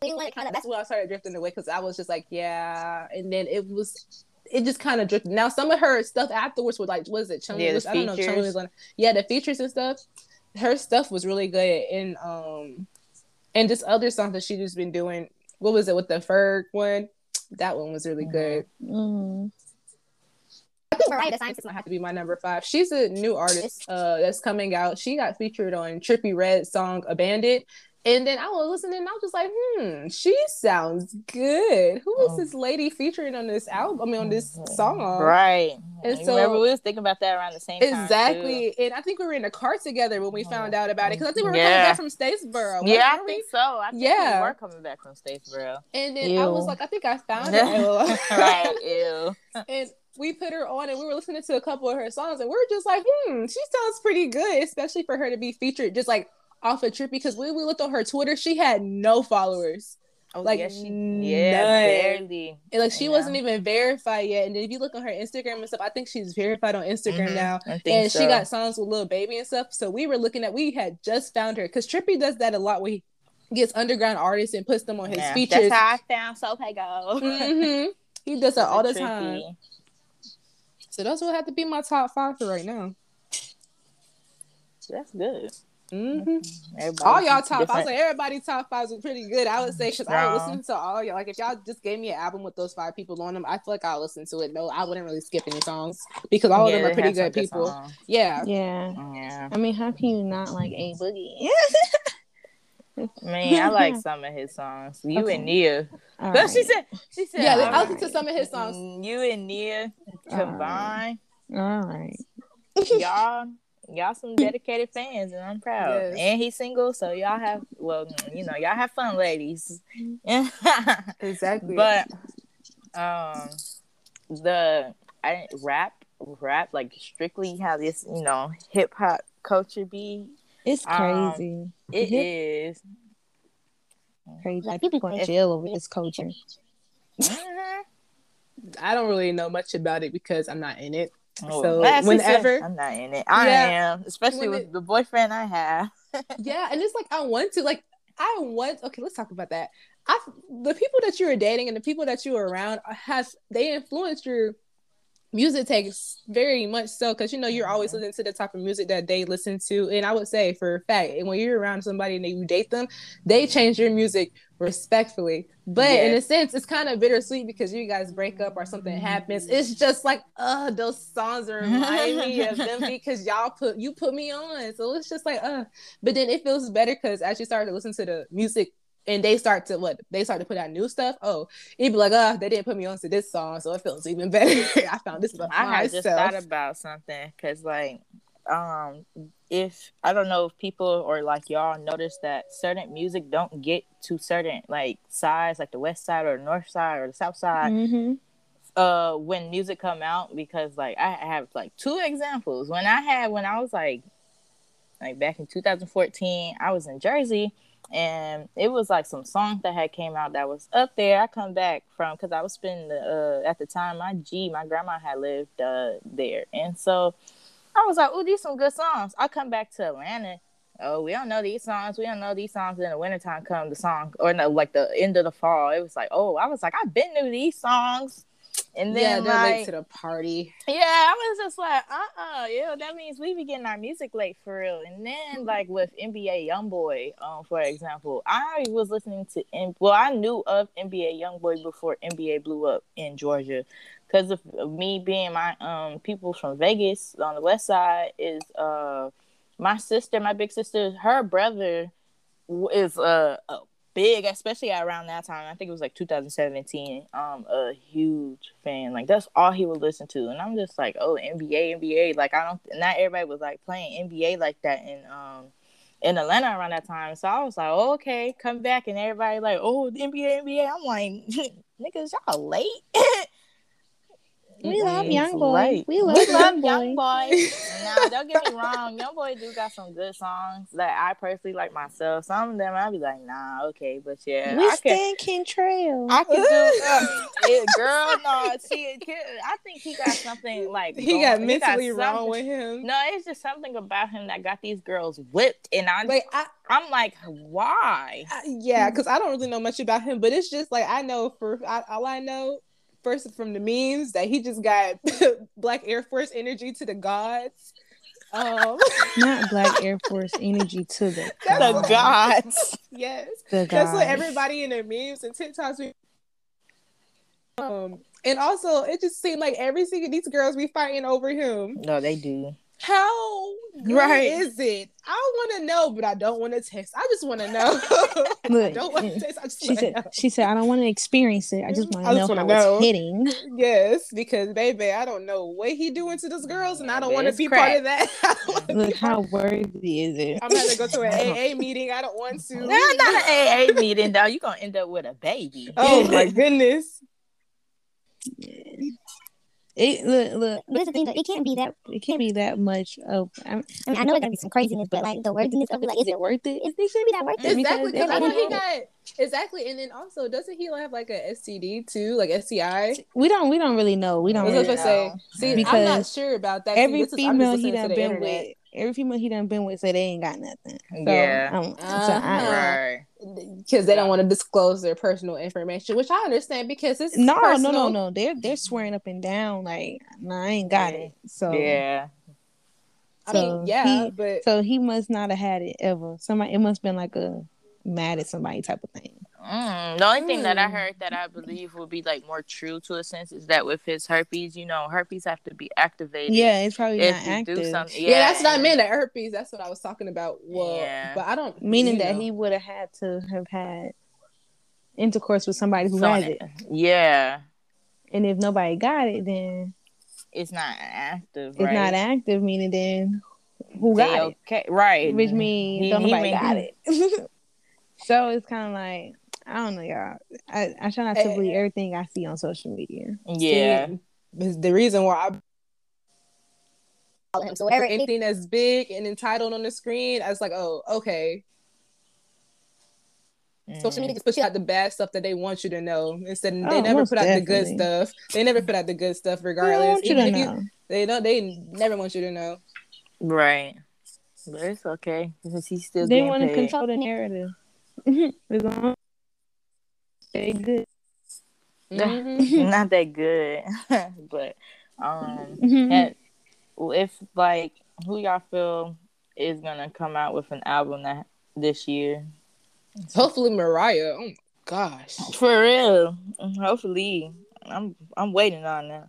That's when I started drifting away because I was just like, yeah, and then it was it just kind of drifted. Now some of her stuff afterwards was like, was it Chung? Yeah, was, I don't know. Chung was on, yeah, the features and stuff. Her stuff was really good, and um, and just other songs that she just been doing. What was it with the Ferg one? That one was really good. Mm-hmm. I think Mariah the Scientist might have to be my number five. She's a new artist uh, that's coming out. She got featured on Trippie Redd's song "Abandoned," And then I was listening and I was just like, hmm, she sounds good. Who is oh. this lady featuring on this album? I mean, on this mm-hmm. song. Right. And you so remember we was thinking about that around the same time. Exactly. And I think we were in a car together when we found out about it. Because I think we were yeah. coming back from Statesboro. Yeah, I think so. I think yeah. we were coming back from Statesboro. And then ew. I was like, I think I found [laughs] it. [laughs] right. Ew. And we put her on and we were listening to a couple of her songs and we are just like, hmm, she sounds pretty good, especially for her to be featured just like off a Trippie because when we looked on her Twitter, she had no followers. Oh, like yeah, she, yeah, barely. And like she yeah. wasn't even verified yet. And if you look on her Instagram and stuff, I think she's verified on Instagram mm-hmm. now. And so. she got songs with Lil Baby and stuff. So we were looking at we had just found her because Trippie does that a lot where he gets underground artists and puts them on his yeah, features. That's how I found SoFaygo. mm-hmm. He does that all the time. So those will have to be my top five for right now. That's good. Mm-hmm. All y'all top, different. I was like everybody top fives was pretty good. I would say because I would listen to all y'all. Like if y'all just gave me an album with those five people on them, I feel like I'll listen to it. No, I wouldn't really skip any songs because all yeah, of them are pretty good people. Good yeah, yeah, yeah. I mean, how can you not like a boogie? [laughs] Man, I like [laughs] some of his songs. You Okay. and Nia. All But [laughs] she said, she said, Yeah, I listened to right. some of his songs. You and Nia combined, All right. y'all, y'all some [laughs] dedicated fans, and I'm proud. Yes. And he's single, so y'all have, well, you know, y'all have fun, ladies. [laughs] Exactly. but um, the I rap, rap, like strictly how this, you know, hip hop culture be. It's Um, crazy. It Hip- is. crazy. Like people going to jail over this culture. Mhm. I don't really know much about it because I'm not in it. Oh, So whenever- I'm not in it, I Yeah. am, especially with it- the boyfriend I have. [laughs] yeah, and it's like I want to like I want. Okay, let's talk about that. I the people that you are dating and the people that you are around have they influence your music takes very much so because you know you're always mm-hmm. listening to the type of music that they listen to and i would say for a fact and when you're around somebody and you date them they change your music respectfully but in a sense it's kind of bittersweet because you guys break up or something happens it's just like uh those songs [laughs] remind me of them because y'all put you put me on so it's just like uh but then it feels better because as you start to listen to the music and they start to what they start to put out new stuff. Oh, it'd be like, oh, they didn't put me on to this song, so it feels even [laughs] better. I found this I myself. just thought about something because, like, um, if I don't know if people or like y'all notice that certain music don't get to certain like sides, like the west side or the north side or the south side, Mm-hmm. uh, when music come out. Because like I have like two examples. When I had when I was like, like back in 2014, I was in Jersey. And it was like some songs that had came out that was up there. I come back from because I was spending the uh, at the time my G my grandma had lived uh, there, and so I was like, "Oh, these some good songs." I come back to Atlanta. Oh, we don't know these songs. We don't know these songs. In the wintertime come the song, or no, like the end of the fall. It was like, oh, I was like, I've been to these songs, and yeah, then they're like, late to the party. yeah, I was just like, uh uh yeah, that means we be getting our music late for real. And then like with NBA Youngboy, um, for example, I was listening to M- well, I knew of NBA Youngboy before NBA blew up in Georgia. Because of of me being my um people from Vegas on the west side is uh my sister, my big sister, her brother is uh, a big, especially around that time. I think it was like 2017. Um, a huge fan. Like that's all he would listen to, and I'm just like, oh, NBA, NBA. Like I don't. Not everybody was like playing NBA like that in um in Atlanta around that time. So I was like, oh, okay, come back, and everybody like, oh, NBA, NBA. I'm like, [laughs] niggas, y'all late. [laughs] We love It's Young Boy. late. We love We love Young Boy. Young Boy. [laughs] nah, don't get me wrong. Young Boy do got some good songs that I personally like myself. Some of them I'd be like, nah, okay, but yeah, We I can. stand King Trail. I can do uh, [laughs] it, girl. No, see, kid, I think he got something like He going- got mentally wrong with him. No, it's just something about him that got these girls whipped, and I, Like I, I'm like, why? I yeah, because I don't really know much about him, but it's just like I know for I, all I know. First from the memes that he just got [laughs] Black Air Force energy to the gods. Um, [laughs] Not Black Air Force energy to the [laughs] The gods. yes, The That's what everybody in their memes and TikToks. Be- um, and also it just seemed like every single these girls be fighting over him. No, they do. How good Right. is it? I want to know, but I don't want to text. I just want to know. [laughs] Look, I don't want to text. I just she want to said, know. she said, I don't want to experience it. I just want to know wanna how know. it's hitting. Yes, because baby, I don't know what he doing to those girls, and I don't want to be crack. part of that. I don't wanna be Look, how worthy is it? I'm gonna go to an [laughs] AA meeting. I don't want to. Nah, not an AA meeting, though. You're gonna end up with a baby. Oh my [laughs] goodness. It look, look. But the thing, though, it can't be that. It can't be that much. Of, I'm, I mean, I know it's gonna be some craziness, but like the worthiness of it, like, is it worth it? It, it should be that worth it. Exactly, because Because I know he got exactly, and then also doesn't he have like a STD too, like STI? We don't. We don't really know. We don't. Really gonna say, know. see, I'm not sure about that. See, every this is- female he done been internet. with, every female he done been with, say they ain't got nothing. So, Yeah. um, so Uh-huh. I, Right. Because they don't want to disclose their personal information, which I understand because it's no, personal. no, no, no. They're they're swearing up and down like, no, I ain't got Yeah. it. So Yeah. I So mean, yeah, he- but So he must not have had it ever. Somebody, it must have been like a mad at somebody type of thing. Mm, the only thing that I Hmm. heard that I believe would be like more true to a sense is that with his herpes, you know, herpes have to be activated. Yeah, it's probably if not active. do something. Yeah, that's what I meant. The herpes. That's what I was talking about. Well, Yeah. but I don't. Meaning that know. he would have had to have had intercourse with somebody who Someone- has it. Yeah, And if nobody got it, then it's not active. it's right? not active, meaning then who They got okay, right? Which means He- don't he nobody may- got it. [laughs] so it's kind of like, I don't know, y'all. I, I try not to Eh. believe everything I see on social media. Yeah, See, the reason why I Follow him. So whatever. anything that's big and entitled on the screen, I was like, oh, okay. Social media just push out the bad stuff that they want you to know instead. Of, they Oh, never most put out the good stuff. They never put out the good stuff, I regardless. want you Even to if know. they don't. They never want you to know. right. But it's okay because he's still They want to control the narrative. [laughs] As long as they good. Mhm. [laughs] not that good, [laughs] but um, Mhm. if like who y'all feel is gonna come out with an album that this year Hopefully, Mariah. Oh my gosh. for real? Hopefully, I'm I'm waiting on that.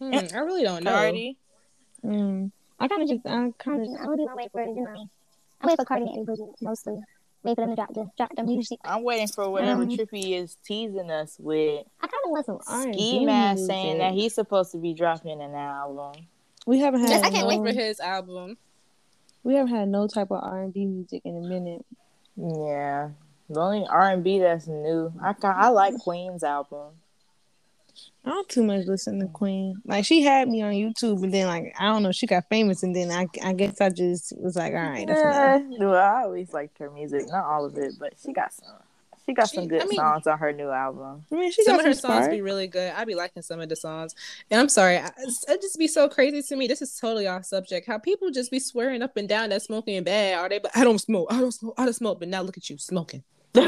Hmm, I really don't know. Cardi, Mm. I kind of just, I kind of, gonna do my way for you know. I'm waiting for Cardi and mostly. Wait for them to drop the drop the music. I'm waiting for whatever Um, Trippie is teasing us with. I kind of want some. R&B Ski Mask saying that he's supposed to be dropping an album. we haven't had. Yes, I can't Wait for his album. We haven't had no type of R and B music in a minute. Yeah, the only R and B that's new. I ca- I like Queen's album. I don't too much listen to Queen. Like she had me on YouTube, and then like I don't know, she got famous, and then I I guess I just was like, all right, that's enough. Yeah, well, I always liked her music, not all of it, but she got some. She got some good I mean- songs on her new album. I mean, she some got of her some songs spark. be really good. I'd be liking some of the songs, and I'm sorry, I, it just be so crazy to me. This is totally off subject. How people just be swearing up and down that smoking bad. Are they? But I don't smoke. I don't smoke. I don't smoke. But now look at you smoking. [laughs]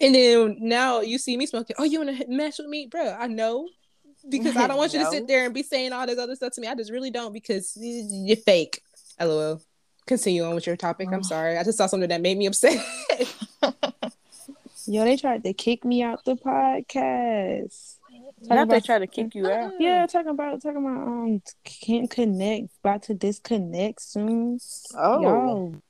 And then now you see me smoking. Oh, you want to mess with me, bro? I know because I don't want you to [laughs] sit there and be saying all this other stuff to me. I just really don't because you're fake. LOL. Continue on with your topic. I'm [sighs] sorry. I just saw something that made me upset. [laughs] Yo, they tried to kick me out the podcast. Not they about- try to kick you out. Yeah, talking about talking about um can't connect, about to disconnect soon. Oh, Yo,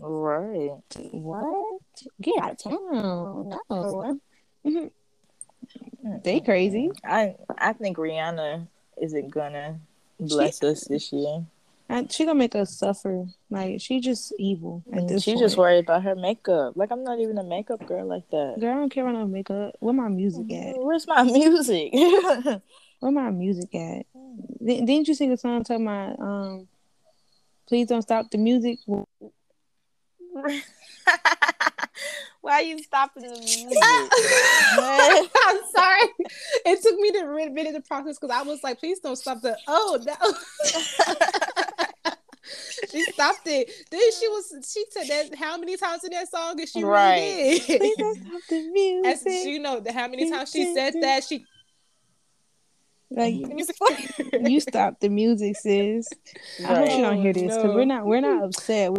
right. What? Get out of town. No. Mm-hmm. they crazy. I I think Rihanna isn't gonna bless us this year. I, she gonna make us suffer. Like she just evil at mm, this She's point. just worried about her makeup. Like I'm not even a makeup girl like that. Girl, I don't care about no makeup. Where my music mm, at? Where's my [laughs] music? [laughs] Where my music at? Didn't you sing a song talking about um, please don't stop the music? [laughs] Why are you stopping the music? [laughs] I'm sorry. It took me to a minute to process because I was like, please don't stop the. Oh no. [laughs] she stopped it. Then she was. She said that how many times in that song is she Right. really please don't stop the music. As you know, the how many times she said that she like the music for her. you stop the music, sis. I hope you don't hear this because no. we're not we're not upset.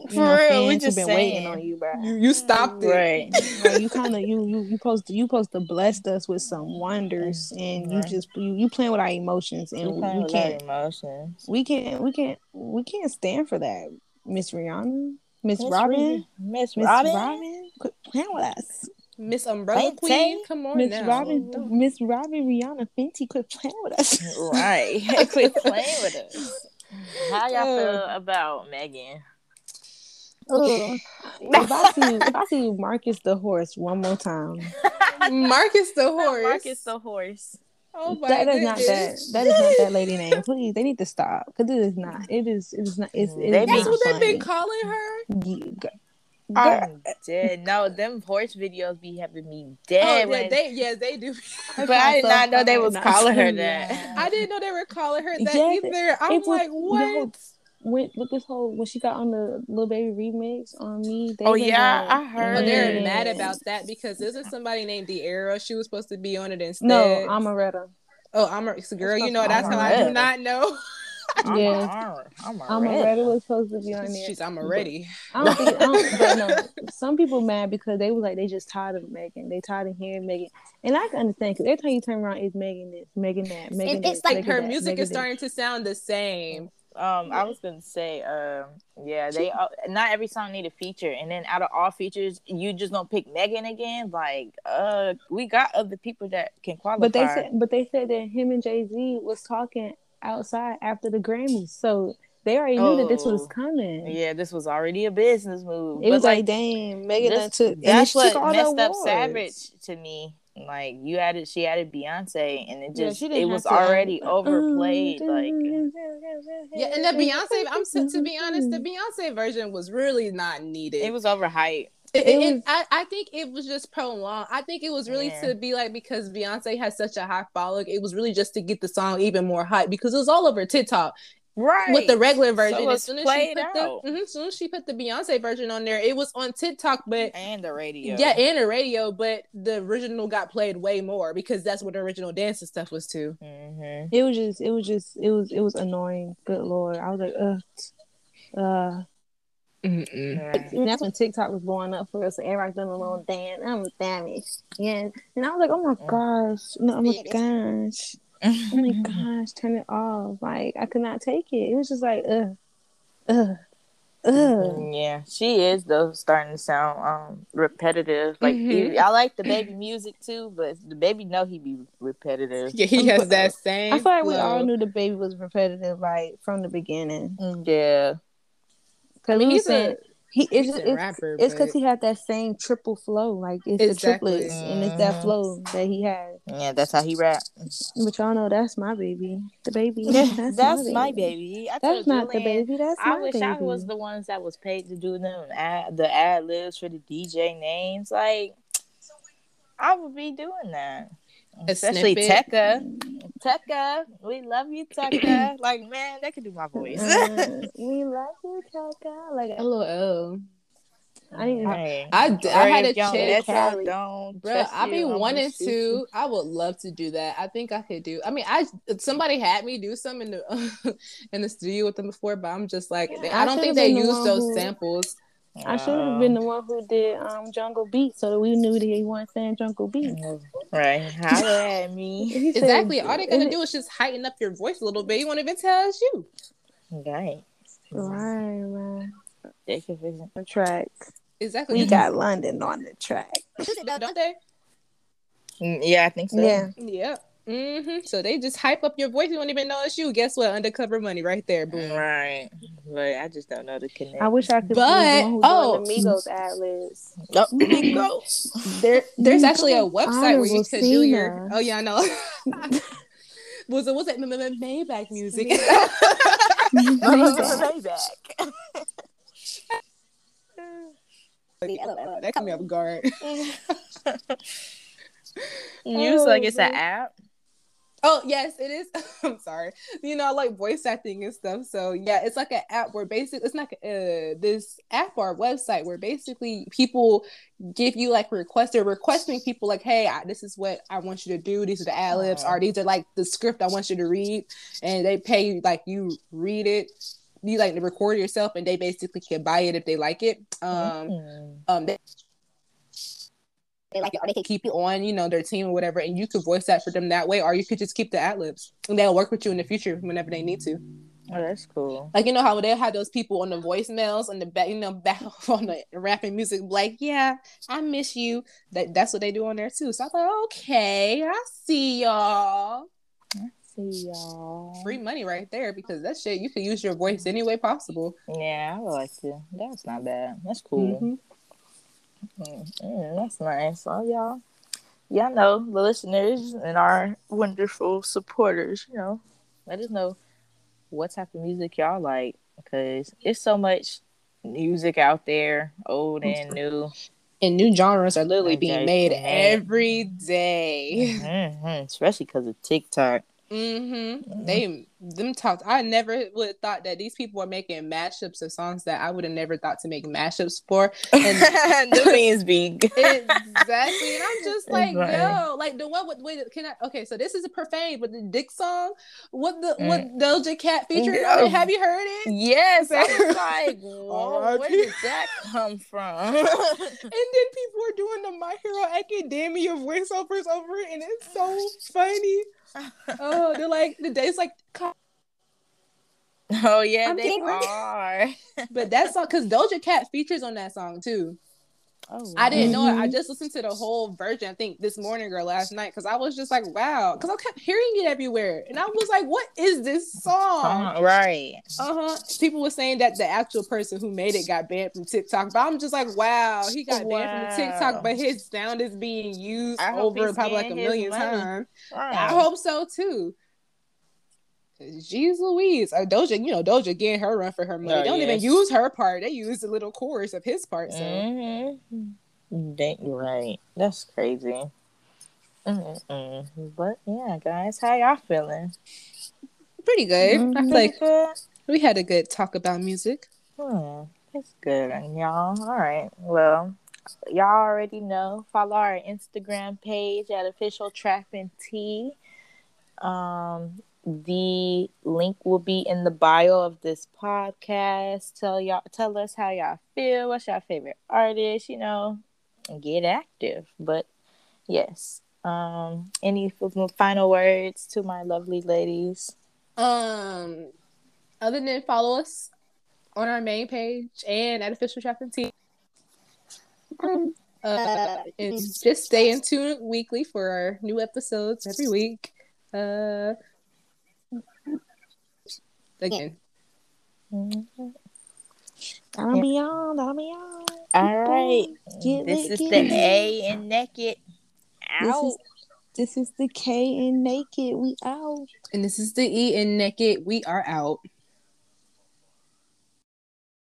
We, For you know, real, we just been saying. waiting on you, bro. you, you stopped it. Right. [laughs] Like, you kind of you you you supposed to you supposed to bless us with some wonders, mm, and you just you, you playing with our emotions, and we, we can't emotions. we can't we can't we can't stand for that, Miss Rihanna, Miss Miss Robyn, Miss Miss Robyn. Robyn, quit playing with us. Miss Umbrella Saint Queen. Come on Miss. Robyn, Miss Robyn, Rihanna, Fenty, quit playing with us. Right. [laughs] Quit playing with us. How y'all feel uh. about Megan? Mm. [laughs] Ooh. if I see if I see [laughs] Marcus the horse one more time, Marcus the horse. Marcus the horse. Oh my that is not that that is not that lady name. [laughs] Please, they need to stop because it is not. It is. It is not. It's. it's They not That's what they've been calling her. Yeah, g- I'm dead. No, them horse videos be having me dead. Oh, dead. yeah, when, they, yeah, they do. but I did not know they was calling her that. I didn't know they were calling her that Yes, either. I'm it was- like, the what? Whole- When with this whole when she got on the little baby remix on me. They Oh, yeah, like, I heard Oh, they're Yeah. mad about that because isn't somebody named De'Ara? She was supposed to be on it instead. No, I'm a. Oh, I'm a so girl. It's You know called that's how I do not know. [laughs] I'm Yeah. a, I'm a I'm already was supposed to be on there. She's I'm already. I don't think. I don't, but no, some people mad because they was like they just tired of Megan. They tired of hearing Megan, and I can understand because every time you turn around, it's Megan this, Megan that, Megan And this, it's like Megan her that, music Megan is this. starting to sound the same. Um, I was gonna say, um, yeah, they uh, not every song need a feature, and then out of all features, you just gonna pick Megan again? Like, uh, we got other people that can qualify. But they said, but they said that him and Jay Z was talking outside after the Grammys, so they already knew that this was Oh, coming. yeah, this was already a business move. It But, was like, damn, Megan this- took. that's took what all the messed up. Savage to me. Like you added, she added Beyonce, and it just she didn't it was to, already overplayed. Like Yeah, and the Beyonce, I'm to, to be honest, the Beyonce version was really not needed. it was overhyped. It, It it- was- I, I think it was just prolonged. I think it was really Yeah. to be like because Beyonce has such a high following. It was really just to get the song even more hype because it was all over TikTok Right with the regular version. So as soon as she played put the, out. mhm, as soon as she put the Beyonce version on there, it was on TikTok, but and the radio. yeah, and the radio. But the original got played way more because that's what the original dance and stuff was too. hmm It was just, it was just, it was, it was annoying. Good lord, I was like, ugh, uh. Mm-mm. And that's when TikTok was blowing up for us. So everybody doing a little dance. I'm famished. Yeah. And I was like, oh my gosh. No, oh my gosh. Oh my [laughs] gosh. Turn it off. Like, I could not take it. It was just like, ugh. Ugh. Ugh. Yeah, she is though starting to sound um repetitive. Like Mhm. he- I like DaBaby music too, but DaBaby know he be repetitive. [laughs] Yeah, he has that [laughs] same. I feel like we all knew DaBaby was repetitive, like from the beginning. Yeah, Because I mean, he's was saying, a he it's decent it's, rapper, it's because but- he had that same triple flow, like it's Exactly. the triplets, and it's that Mhm. flow that he had. Yeah, that's how he rap. But y'all know that's my baby, the baby. That's, [laughs] That's, my, my baby. baby. I That's told not the baby. That's I my wish baby. I was the ones that was paid to do them ad, the ad libs for the DJ names. Like, I would be doing that. A Especially snippet. Tekka. Tekka, we love you, Tekka. [clears throat] like, man, they could do my voice. Uh, [laughs] we love you, Kaka. Like LOL. I didn't. Hey. I, d- I had a If y'all check. let don't Bro, I you, be wanting to. I would love to do that. I think I could do. I mean, I somebody had me do some in the [laughs] in the studio with them before, but I'm just like, I, I don't think they been the use those who- samples. I should have been the one who did um Jungle Beat, so that we knew that he wasn't saying Jungle Beat. Right. Holler at me. [laughs] He said- Exactly. All they're gonna and- do is just heighten up your voice a little bit. You won't even tell it's you. Right. Right, right. They can fix. The track. Exactly. We got London on the track. [laughs] don't they? Mm, Yeah, I think so. Yeah. Yeah. hmm So they just hype up your voice. You don't even know it's you. Guess what? Undercover money right there. Boom. Right. But I just don't know the connection. I wish I could But- be the one who oh. doing the Migos ad libs. [laughs] Oh, big. There, there's actually a website where you Honorable could do your. Oh yeah, I know. [laughs] was it was it M- M- Maybach music? Payback. That caught me off guard. [laughs] Use like it's an Oh, app. Oh yes, it is. [laughs] I'm sorry. You know, I like voice acting and stuff. So yeah, it's like an app where basically it's like uh, this app or website where basically people give you like requests. They're requesting people like, hey, I, this is what I want you to do. These are the ad libs, Oh. or these are like the script I want you to read, and they pay like you read it. You like to record yourself, and they basically can buy it if they like it. Um, Mm. um, they, they like it, or they can keep you on, you know, their team or whatever, and you could voice that for them that way, or you could just keep the ad libs, and they'll work with you in the future whenever they need to. Oh, that's cool. Like you know how they have those people on the voicemails on the back, you know, [laughs] back on the rapping music, like, yeah, I miss you. That that's what they do on there too. So I'm like, okay, I see y'all. See y'all. Free money right there because that shit you can use your voice any way possible. Yeah, I would like to. That's not bad. That's cool. Mhm. Mm, that's nice. So y'all, y'all know the listeners and our wonderful supporters. You know, let us know what type of music y'all like because it's so much music out there, old and new. And new genres are literally being made every day. Mhm, Especially because of TikTok. Mm-hmm. They them talked. I never would have thought that these people were making mashups of songs that I would have never thought to make mashups for. And the means big. exactly. And I'm just like, Right. yo, like the one with wait, can I okay, so this is a profane, but the dick song, what the what Doja Cat featured it? Have you heard it? Yes, I was [laughs] like, whoa, where did that come from? [laughs] And then people are doing the My Hero Academia of voiceovers over it, and it's so funny. [laughs] Oh, they're like the days like oh yeah, I'm they ready. are. [laughs] but that song because Doja Cat features on that song too. Oh, I didn't know it. I Mhm. just listened to the whole version. I think this morning or last night because I was just like, wow, because I kept hearing it everywhere, and I was like, what is this song? Uh, right. Uh huh. People were saying that the actual person who made it got banned from TikTok, but I'm just like, wow, he got banned from TikTok, but his sound is being used over probably like a million money. times. right. I hope so too. Jeez Louise, uh, Doja, you know Doja getting her run for her money. Oh, they don't even use her part; they use the little chorus of his part. So Mm-hmm. They, right. That's crazy. Mm-mm. But yeah, guys, how y'all feeling? pretty good. I feel like good. we had a good talk about music. Hmm, it's good, y'all. All right. Well, y'all already know. Follow our Instagram page at official trapping tea. Um, the link will be in the bio of this podcast. Tell y'all, tell us how y'all feel. What's your favorite artist? You know, get active. But yes. Um, any final words to my lovely ladies? Um, other than follow us on our main page and at official trapping team. [laughs] Uh, and just stay in tune weekly for our new episodes every week. Uh, again, Mhm. That'll be on. That'll be on. All right. Get this lit, is the lit. A and naked. This Out. is this is the K and naked. We out. and this is the E and Naked. We are out.